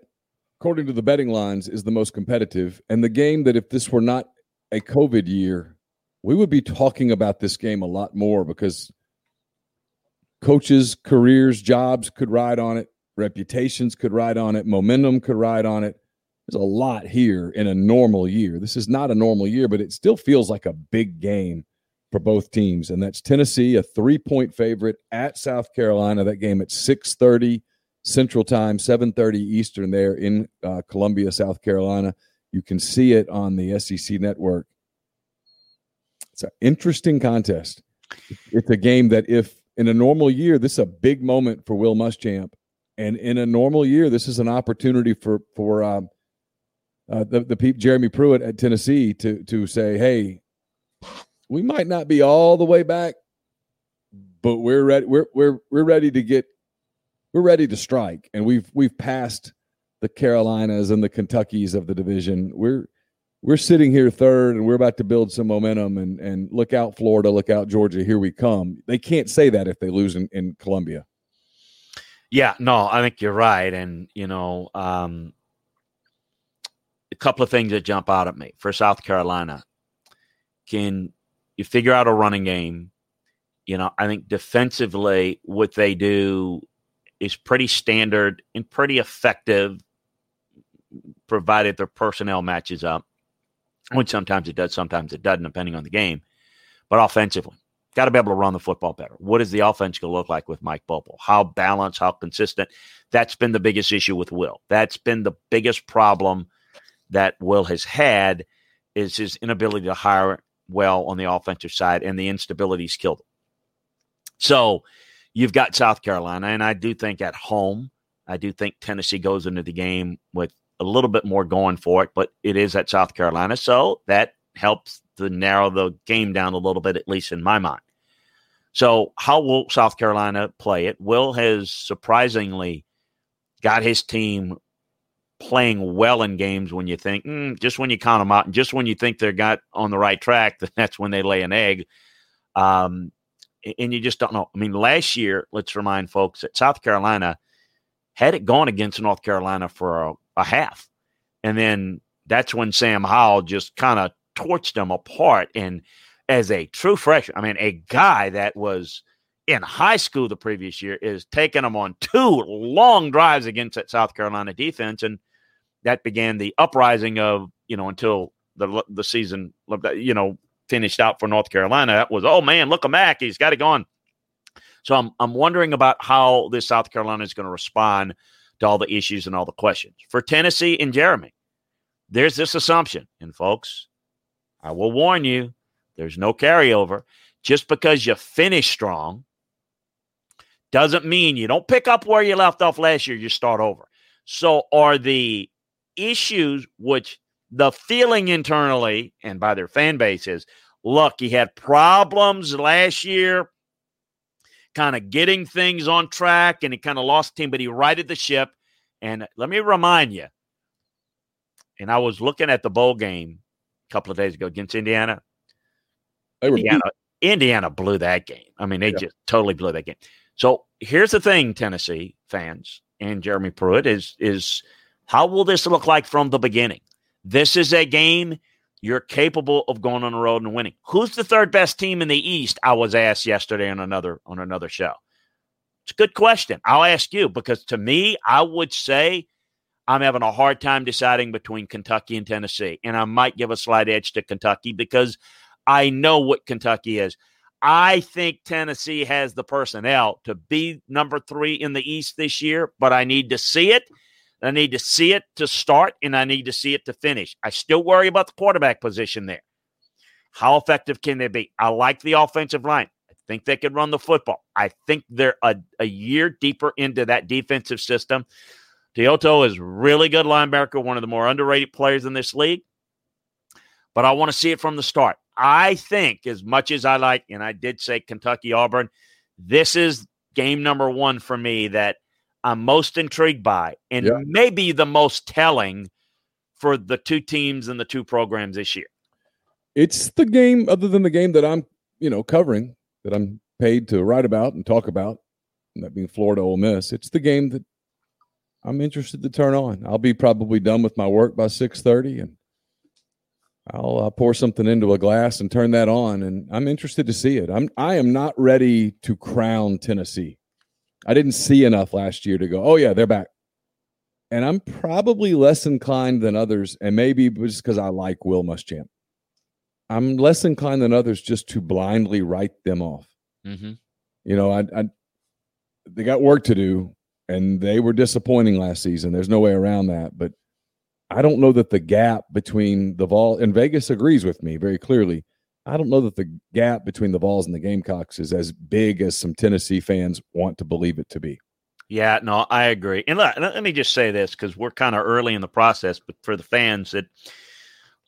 according to the betting lines is the most competitive, and the game that if this were not a COVID year, we would be talking about this game a lot more because coaches, careers, jobs could ride on it, reputations could ride on it, momentum could ride on it. There's a lot here in a normal year. This is not a normal year, but it still feels like a big game for both teams. And that's Tennessee, a three-point favorite at South Carolina. That game at 6:30 Central Time, 7:30 Eastern there in uh, Columbia, South Carolina. You can see it on the SEC network. It's an interesting contest. It's a game that if in a normal year, this is a big moment for Will Muschamp. And in a normal year, this is an opportunity for for um, uh, the the Jeremy Pruitt at Tennessee to to say, hey, we might not be all the way back, but we're ready. We're we're we're ready to get. We're ready to strike, and we've we've passed the Carolinas and the Kentuckies of the division. We're we're sitting here third, and we're about to build some momentum. And and look out, Florida! Look out, Georgia! Here we come. They can't say that if they lose in, in Columbia. Yeah, no, I think you're right, and you know, um, a couple of things that jump out at me for South Carolina. Can you figure out a running game? You know, I think defensively, what they do is pretty standard and pretty effective, provided their personnel matches up. Which sometimes it does, sometimes it doesn't, depending on the game. But offensively, got to be able to run the football better. What is the offense going to look like with Mike Bobo? How balanced, how consistent? That's been the biggest issue with Will. That's been the biggest problem that Will has had is his inability to hire well on the offensive side, and the instability's killed him. So you've got South Carolina, and I do think at home, I do think Tennessee goes into the game with a little bit more going for it, but it is at South Carolina, so that helps to narrow the game down a little bit, at least in my mind. So, how will South Carolina play it? Will has surprisingly got his team playing well in games when you think mm, just when you count them out and just when you think they're got on the right track that's when they lay an egg um, and you just don't know. I mean last year let's remind folks that south carolina had it gone against north carolina for a, a half. And then that's when sam howell just kind of torched them apart. And as a true freshman i mean a guy that was in high school the previous year is taking them on two long drives against that South Carolina defense, and that began the uprising of you know until the the season you know finished out for North Carolina. That was oh man, look at Mack, he's got it going. So I'm I'm wondering about how this South Carolina is going to respond to all the issues and all the questions for Tennessee and Jeremy. There's this assumption, and folks, I will warn you, there's no carryover. Just because you finish strong doesn't mean you don't pick up where you left off last year, you start over. So, are the issues which the feeling internally and by their fan base is look, he had problems last year, kind of getting things on track, and he kind of lost team, but he righted the ship. And let me remind you, and I was looking at the bowl game a couple of days ago against Indiana. Indiana, Indiana blew that game. I mean, they yeah. just totally blew that game. So here's the thing, Tennessee fans and Jeremy Pruitt is is how will this look like from the beginning? This is a game you're capable of going on the road and winning. Who's the third best team in the East? I was asked yesterday on another on another show. It's a good question. I'll ask you because to me, I would say I'm having a hard time deciding between Kentucky and Tennessee, and I might give a slight edge to Kentucky because I know what Kentucky is. I think Tennessee has the personnel to be number three in the East this year, but I need to see it. I need to see it to start, and I need to see it to finish. I still worry about the quarterback position there. How effective can they be? I like the offensive line. I think they can run the football. I think they're a, a year deeper into that defensive system. To'o To'o is really good linebacker, one of the more underrated players in this league. But I want to see it from the start. I think, as much as I like, and I did say Kentucky Auburn, this is game number one for me that I'm most intrigued by, and yeah. maybe the most telling for the two teams and the two programs this year. It's the game, other than the game that I'm, you know, covering that I'm paid to write about and talk about, and that being Florida Ole Miss. It's the game that I'm interested to turn on. I'll be probably done with my work by 6:30 and I'll uh, pour something into a glass and turn that on and I'm interested to see it. I'm I am not ready to crown Tennessee. I didn't see enough last year to go, "Oh yeah, they're back." And I'm probably less inclined than others and maybe just cuz I like Will Muschamp. I'm less inclined than others just to blindly write them off. Mm-hmm. You know, I, I they got work to do and they were disappointing last season. There's no way around that. But I don't know that the gap between the Vol and Vegas agrees with me very clearly. I don't know that the gap between the Vols and the Gamecocks is as big as some Tennessee fans want to believe it to be. Yeah, no, I agree. And look, let me just say this because we're kind of early in the process, but for the fans that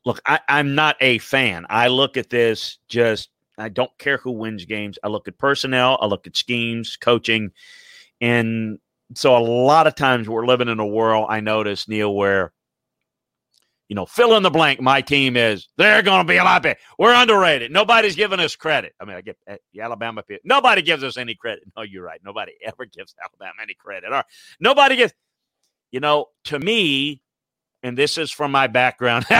look, I, I'm not a fan. I look at this just, I don't care who wins games. I look at personnel, I look at schemes, coaching, and so a lot of times we're living in a world I notice Neil where you know fill in the blank my team is they're going to be a lot better we're underrated. Nobody's giving us credit. I mean I get eh, the Alabama people nobody gives us any credit. No you're right. Nobody ever gives Alabama any credit. Or nobody gives you know to me and this is from my background.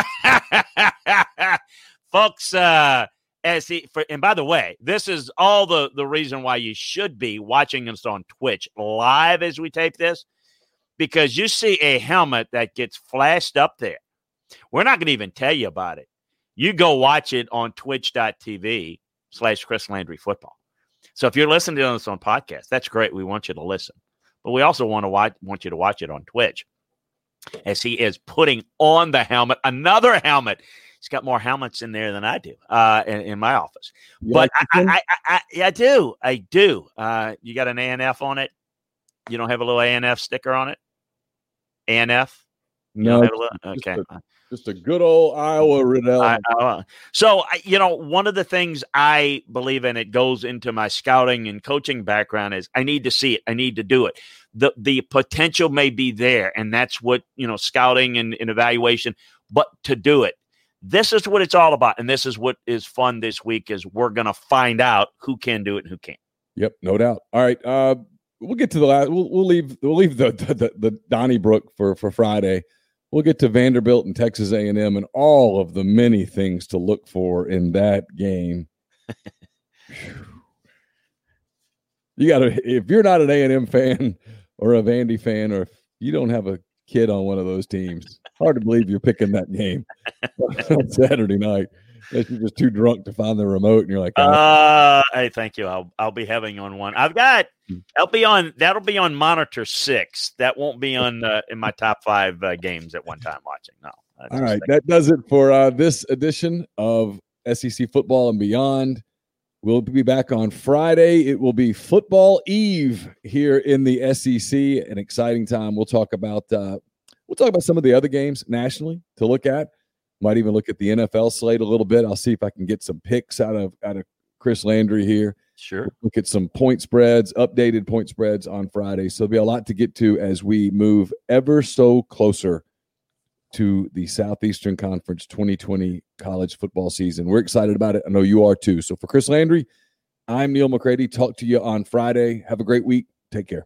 Folks uh as he for, and by the way, this is all the the reason why you should be watching us on Twitch live as we tape this, because you see a helmet that gets flashed up there. We're not going to even tell you about it. You go watch it on twitch.tv slash Chris Landry football. So if you're listening to this on podcast, that's great. We want you to listen. But we also want to watch want you to watch it on Twitch as he is putting on the helmet, another helmet he's got more helmets in there than I do uh, in, in my office. You but like I, I, I, I, do, I do. Uh, you got an ANF on it. You don't have a little ANF sticker on it. ANF. no. Little, okay. Just a, good old Iowa Riddell. Uh, so you know, one of the things I believe in it goes into my scouting and coaching background is I need to see it. I need to do it. The the potential may be there, and that's what you know, scouting and, and evaluation. But to do it, this is what it's all about and this is what is fun this week is we're going to find out who can do it and who can't yep no doubt all right uh we'll get to the last we'll, we'll leave we'll leave the, the the, the donnybrook for for friday we'll get to vanderbilt and texas a&m and all of the many things to look for in that game you gotta if you're not an a&m fan or a vandy fan or if you don't have a kid on one of those teams hard to believe you're picking that game on Saturday night. Unless you're just too drunk to find the remote, and you're like, oh. uh, "Hey, thank you. I'll I'll be having on one. I've got. Hmm. I'll be on. That'll be on monitor six. That won't be on uh, in my top five uh, games at one time watching. No. All right, that does it for uh, this edition of SEC football and beyond. We'll be back on Friday. It will be football eve here in the SEC. An exciting time. We'll talk about uh, We'll talk about some of the other games nationally to look at. Might even look at the NFL slate a little bit. I'll see if I can get some picks out of out of Chris Landry here. Sure. look at some point spreads, updated point spreads on Friday. So there'll be a lot to get to as we move ever so closer to the Southeastern Conference 2020 college football season. We're excited about it. I know you are too. So for Chris Landry, I'm Neil McCready. Talk to you on Friday. Have a great week. Take care.